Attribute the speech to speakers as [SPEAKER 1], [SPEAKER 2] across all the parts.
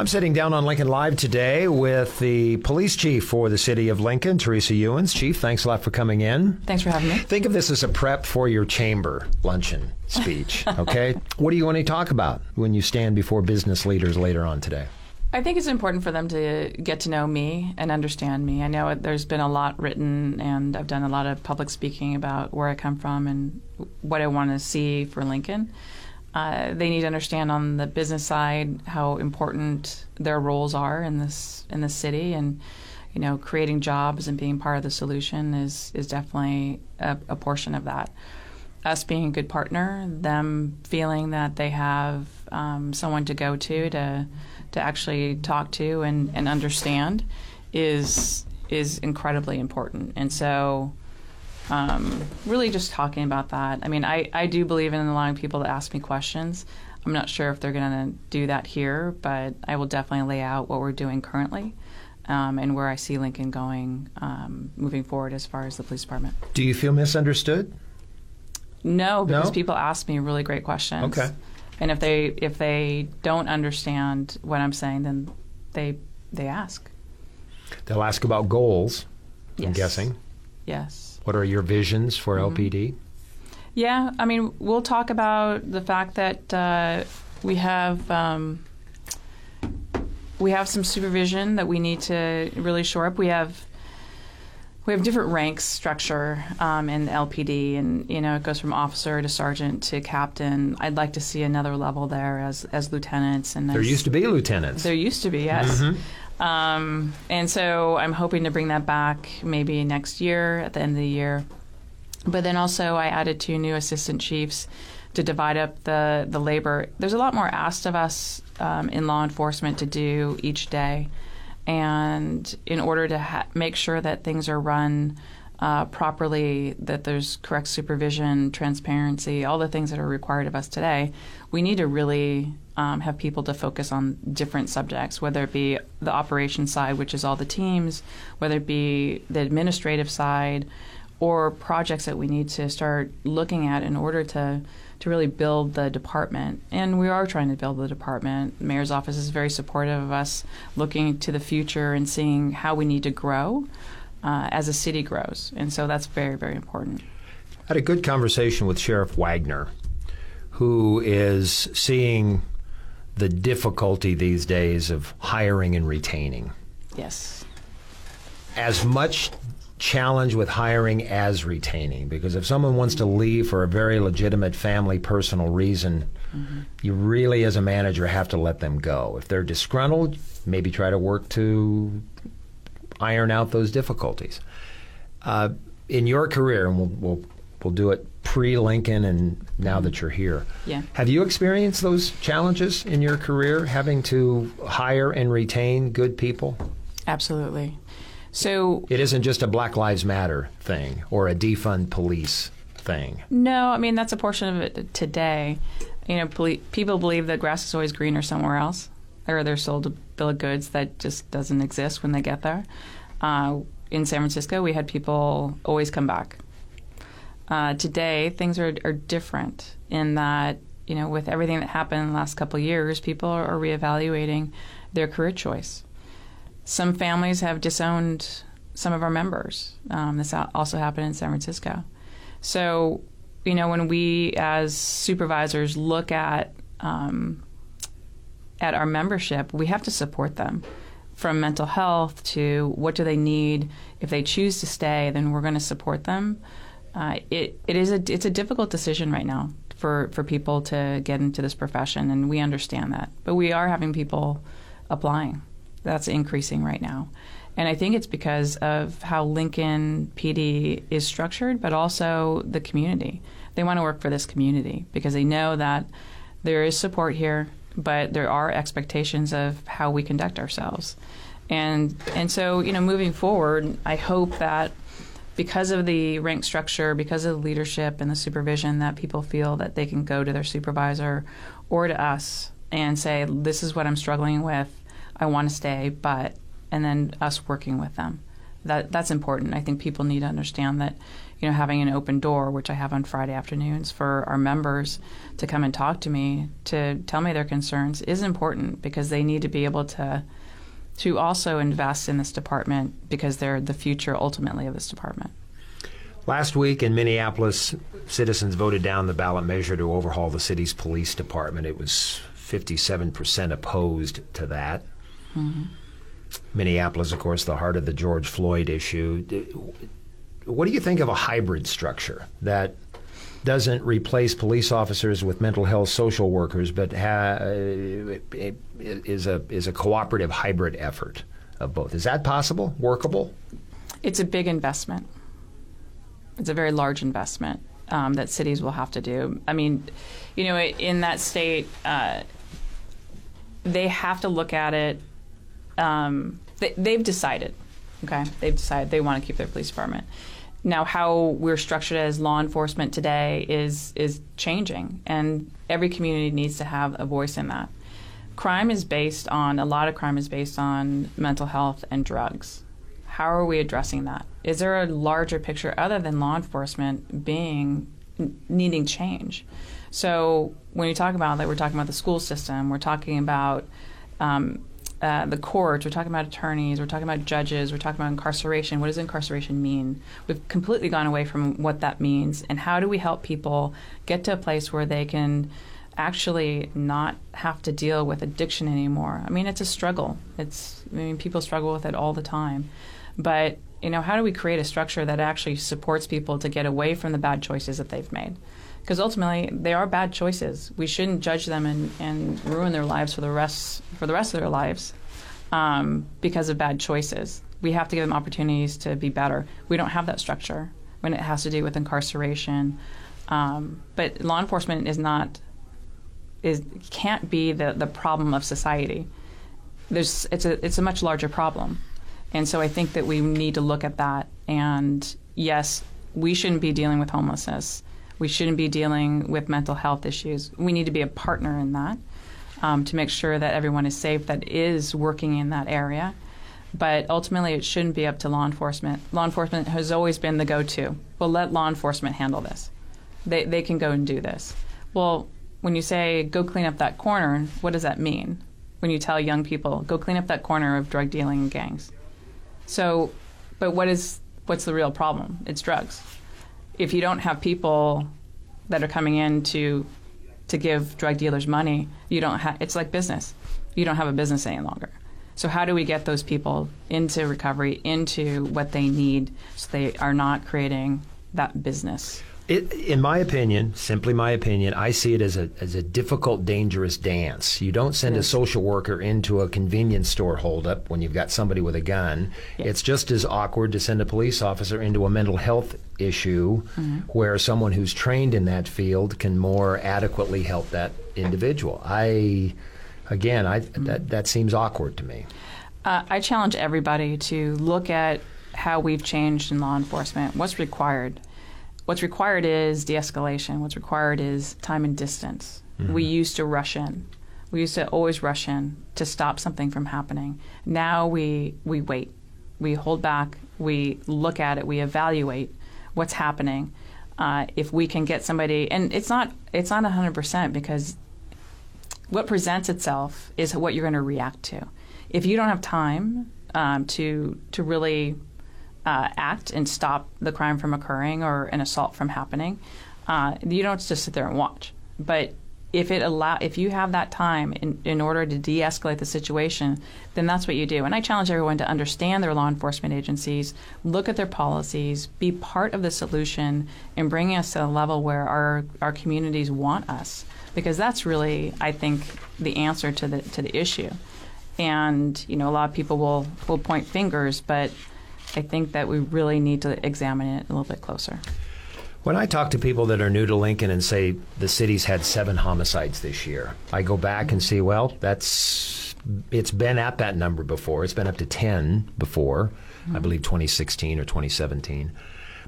[SPEAKER 1] I'm sitting down on Lincoln Live today with the police chief for the city of Lincoln, Teresa Ewins. Chief, thanks a lot for coming in.
[SPEAKER 2] Thanks for having me.
[SPEAKER 1] Think of this as a prep for your chamber luncheon speech, okay? what do you want to talk about when you stand before business leaders later on today?
[SPEAKER 2] I think it's important for them to get to know me and understand me. I know there's been a lot written, and I've done a lot of public speaking about where I come from and what I want to see for Lincoln. Uh, they need to understand on the business side how important their roles are in this in this city, and you know, creating jobs and being part of the solution is is definitely a, a portion of that. Us being a good partner, them feeling that they have um, someone to go to to to actually talk to and, and understand is is incredibly important. And so um, really just talking about that. I mean, I, I do believe in allowing people to ask me questions. I'm not sure if they're going to do that here, but I will definitely lay out what we're doing currently um, and where I see Lincoln going um, moving forward as far as the police department.
[SPEAKER 1] Do you feel misunderstood?
[SPEAKER 2] No, because
[SPEAKER 1] No?
[SPEAKER 2] people ask me really great questions.
[SPEAKER 1] Okay.
[SPEAKER 2] And if they if they don't understand what I'm saying, then they they ask.
[SPEAKER 1] They'll ask about goals,
[SPEAKER 2] Yes.
[SPEAKER 1] I'm guessing.
[SPEAKER 2] Yes.
[SPEAKER 1] What are your visions for LPD?
[SPEAKER 2] Yeah, I mean, we'll talk about the fact that uh, we have um, we have some supervision that we need to really shore up. We have we have different ranks structure um, in LPD, and you know it goes from officer to sergeant to captain. I'd like to see another level there as as lieutenants and
[SPEAKER 1] There
[SPEAKER 2] as,
[SPEAKER 1] used to be lieutenants.
[SPEAKER 2] there used to be, yes. Um, and so I'm hoping to bring that back maybe next year at the end of the year. But then also I added two new assistant chiefs to divide up the, the labor. There's a lot more asked of us um, in law enforcement to do each day. And in order to ha- make sure that things are run uh, properly, that there's correct supervision, transparency, all the things that are required of us today, we need to really um, have people to focus on different subjects, whether it be the operations side, which is all the teams, whether it be the administrative side, or projects that we need to start looking at in order to to really build the department. And we are trying to build the department. The mayor's office is very supportive of us looking to the future and seeing how we need to grow uh, as a city grows. And so that's very, very important.
[SPEAKER 1] I had a good conversation with Sheriff Wagner, who is seeing the difficulty these days of hiring and retaining.
[SPEAKER 2] Yes.
[SPEAKER 1] As much challenge with hiring as retaining, because if someone wants to leave for a very legitimate family, personal reason, you really, as a manager, have to let them go. If they're disgruntled, maybe try to work to iron out those difficulties. Uh, in your career, and we'll, we'll, we'll do it pre Lincoln and now that you're here,
[SPEAKER 2] Yeah.
[SPEAKER 1] have you experienced those challenges in your career, having to hire and retain good people?
[SPEAKER 2] Absolutely. So
[SPEAKER 1] It isn't just a Black Lives Matter thing or a defund police thing.
[SPEAKER 2] No, I mean that's a portion of it today. You know, poli- people believe the grass is always greener somewhere else, or they're sold a bill of goods that just doesn't exist when they get there. Uh, in San Francisco, we had people always come back. Uh, today, things are, are different in that you know, with everything that happened in the last couple years, people are, are reevaluating their career choice. Some families have disowned some of our members. Um, this also happened in San Francisco. So, you know, when we as supervisors look at um, at our membership, we have to support them from mental health to what do they need. If they choose to stay, then we're going to support them. Uh, it it is a it's a difficult decision right now for for people to get into this profession, and we understand that. But we are having people applying. That's increasing right now. And I think it's because of how Lincoln PD is structured, but also the community. They want to work for this community because they know that there is support here, but there are expectations of how we conduct ourselves. And and so, you know, moving forward, I hope that because of the rank structure, because of the leadership and the supervision, that people feel that they can go to their supervisor or to us and say, "This is what I'm struggling with. I want to stay, but," and then us working with them. That that's important. I think people need to understand that, you know, having an open door, which I have on Friday afternoons for our members to come and talk to me to tell me their concerns, is important because they need to be able to to also invest in this department because they're the future ultimately of this department.
[SPEAKER 1] Last week in Minneapolis, citizens voted down the ballot measure to overhaul the city's police department. It was 57% opposed to that. Mm-hmm. Minneapolis, of course, the heart of the George Floyd issue. What do you think of a hybrid structure that doesn't replace police officers with mental health social workers, but ha- is a is a cooperative hybrid effort of both? Is that possible? Workable?
[SPEAKER 2] It's a big investment. It's a very large investment um, that cities will have to do. I mean, you know, in that state, uh, they have to look at it. Um, they, they've decided, okay, they've decided they want to keep their police department. Now, how we're structured as law enforcement today is is changing, and every community needs to have a voice in that. Crime is based on a lot of crime is based on mental health and drugs. How are we addressing that? Is there a larger picture other than law enforcement being needing change? So when you talk about that, we're talking about the school system. We're talking about um, uh, the courts, we're talking about attorneys, we're talking about judges, we're talking about incarceration. What does incarceration mean? We've completely gone away from what that means. And how do we help people get to a place where they can actually not have to deal with addiction anymore? I mean, it's a struggle. It's, I mean, people struggle with it all the time. But, you know, how do we create a structure that actually supports people to get away from the bad choices that they've made? Because ultimately they are bad choices. We shouldn't judge them and, and ruin their lives for the rest for the rest of their lives um, because of bad choices. We have to give them opportunities to be better. We don't have that structure when it has to do with incarceration. Um, but law enforcement is not is can't be the, the problem of society. There's it's a it's a much larger problem, and so I think that we need to look at that. And yes, we shouldn't be dealing with homelessness we shouldn't be dealing with mental health issues. We need to be a partner in that um, to make sure that everyone is safe that is working in that area. But ultimately, it shouldn't be up to law enforcement. Law enforcement has always been the go to. Well, let law enforcement handle this. They, they can go and do this. Well, when you say go clean up that corner, what does that mean? When you tell young people, go clean up that corner of drug dealing and gangs. So, but what is what's the real problem? It's drugs if you don't have people that are coming in to to give drug dealers money, you don't have. It's like business. You don't have a business any longer. So how do we get those people into recovery, into what they need, so they are not creating that business?
[SPEAKER 1] It, in my opinion, simply my opinion, I see it as a as a difficult, dangerous dance. You don't send yes. a social worker into a convenience store holdup when you've got somebody with a gun. Yes. It's just as awkward to send a police officer into a mental health issue mm-hmm. where someone who's trained in that field can more adequately help that individual. I, again, I mm-hmm. that that seems awkward to me.
[SPEAKER 2] Uh, I challenge everybody to look at how we've changed in law enforcement. What's required? What's required is de escalation. What's required is time and distance. Mm-hmm. We used to rush in. We used to always rush in to stop something from happening. Now we, we wait. We hold back. We look at it. We evaluate what's happening. Uh, if we can get somebody, and it's not it's not 100% because what presents itself is what you're going to react to. If you don't have time um, to to really uh, act and stop the crime from occurring or an assault from happening. Uh, you don't just sit there and watch. But if it allow if you have that time in, in order to de-escalate the situation then that's what you do and i challenge everyone to understand their law enforcement agencies look at their policies be part of the solution and bringing us to a level where our our communities want us because that's really i think the answer to the to the issue and you know a lot of people will will point fingers but i think that we really need to examine it a little bit closer
[SPEAKER 1] When I talk to people that are new to Lincoln and say the city's had seven homicides this year, I go back and see, well, that's it's been at that number before. It's been up to 10 before, I mm-hmm. believe 2016 or 2017.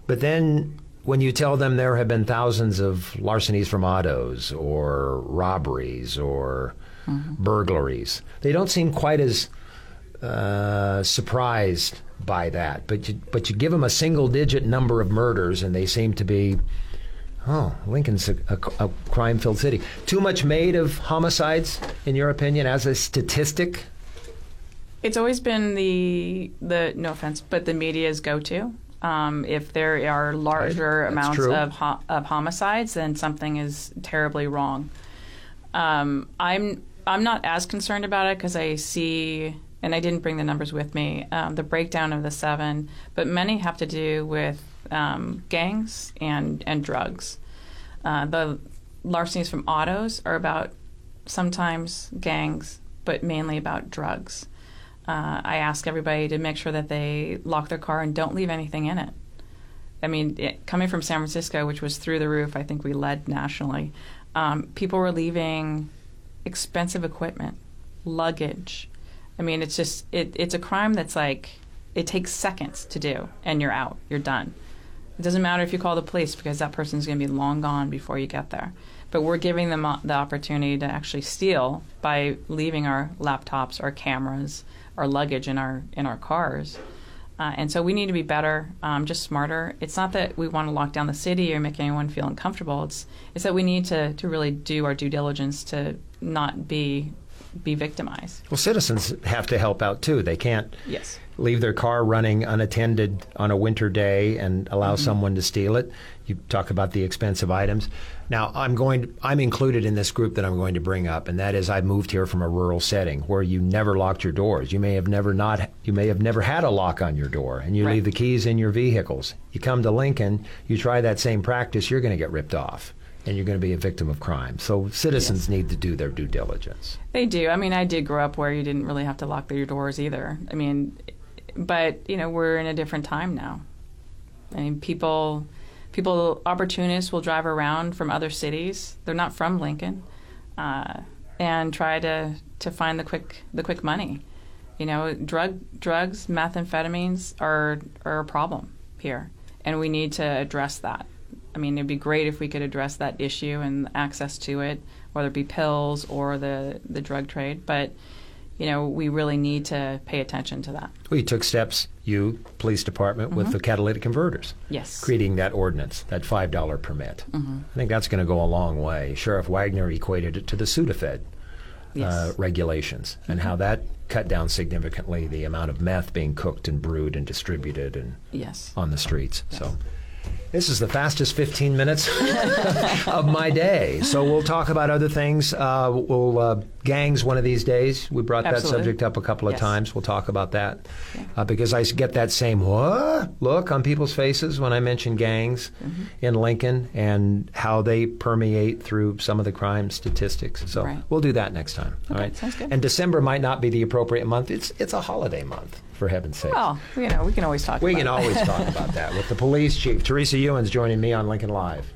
[SPEAKER 1] But then when you tell them there have been thousands of larcenies from autos or robberies or mm-hmm. burglaries, they don't seem quite as uh, surprised by that. But you, but you give them a single digit number of murders, and they seem to be, oh, Lincoln's a, a, a crime filled city. Too much made of homicides, in your opinion, as a statistic?
[SPEAKER 2] It's always been the the no offense, but the media's go to. Um, if there are larger
[SPEAKER 1] That's
[SPEAKER 2] amounts
[SPEAKER 1] true.
[SPEAKER 2] of ho- of homicides, then something is terribly wrong. Um, I'm I'm not as concerned about it because I see, and I didn't bring the numbers with me, um, the breakdown of the seven, but many have to do with um, gangs and and drugs. Uh, the larcenies from autos are about sometimes gangs, but mainly about drugs. Uh, I ask everybody to make sure that they lock their car and don't leave anything in it. I mean, it, coming from San Francisco, which was through the roof, I think we led nationally. Um, people were leaving expensive equipment, luggage. I mean, it's just it, it's a crime that's like it takes seconds to do, and you're out, you're done. It doesn't matter if you call the police because that person's going to be long gone before you get there. But we're giving them the opportunity to actually steal by leaving our laptops, our cameras, our luggage in our in our cars. Uh, and so we need to be better, um, just smarter. It's not that we want to lock down the city or make anyone feel uncomfortable. It's it's that we need to, to really do our due diligence to not be be victimized.
[SPEAKER 1] Well, citizens have to help out too. They can't
[SPEAKER 2] Yes.
[SPEAKER 1] leave their car running unattended on a winter day and allow mm-hmm. someone to steal it. You talk about the expensive items. Now, I'm going. To, I'm included in this group that I'm going to bring up, and that is I moved here from a rural setting where you never locked your doors. You may have never not. You may have never had a lock on your door, and you
[SPEAKER 2] Right.
[SPEAKER 1] leave the keys in your vehicles. You come to Lincoln, you try that same practice, you're going to get ripped off, and you're going to be a victim of crime. So citizens need to do their due diligence.
[SPEAKER 2] They do. I mean, I did grow up where you didn't really have to lock your doors either. I mean, but you know, we're in a different time now. I mean, people, people, opportunists will drive around from other cities. They're not from Lincoln, uh, and try to to find the quick the quick money. You know, drug drugs, methamphetamines are are a problem here, and we need to address that. I mean, it'd be great if we could address that issue and access to it, whether it be pills or the the drug trade. But you know, we really need to pay attention to that.
[SPEAKER 1] Well, you took steps, you, police department, with mm-hmm. the catalytic converters.
[SPEAKER 2] Yes.
[SPEAKER 1] Creating that ordinance, that $5 permit. Mm-hmm. I think that's going to go a long way. Sheriff Wagner equated it to the Sudafed uh,
[SPEAKER 2] Yes.
[SPEAKER 1] uh, regulations and how mm-hmm. that cut down significantly the amount of meth being cooked and brewed and distributed and
[SPEAKER 2] Yes.
[SPEAKER 1] on the streets. So this is the fastest 15 minutes of my day. So we'll talk about other things. Uh, we'll uh, gangs one of these days. We brought that subject up a couple of
[SPEAKER 2] Yes.
[SPEAKER 1] times. We'll talk about that uh, because I get that same what look on people's faces when I mention gangs
[SPEAKER 2] Mm-hmm.
[SPEAKER 1] in Lincoln and how they permeate through some of the crime statistics. So
[SPEAKER 2] Right.
[SPEAKER 1] we'll do that next time. all
[SPEAKER 2] Okay,
[SPEAKER 1] right.
[SPEAKER 2] sounds good.
[SPEAKER 1] And December might not be the appropriate month. It's it's a holiday month for heaven's sake.
[SPEAKER 2] Well, you know, we can always talk.
[SPEAKER 1] We
[SPEAKER 2] about
[SPEAKER 1] can always talk about that with the police chief. Teresa Ewins joining me on Lincoln Live.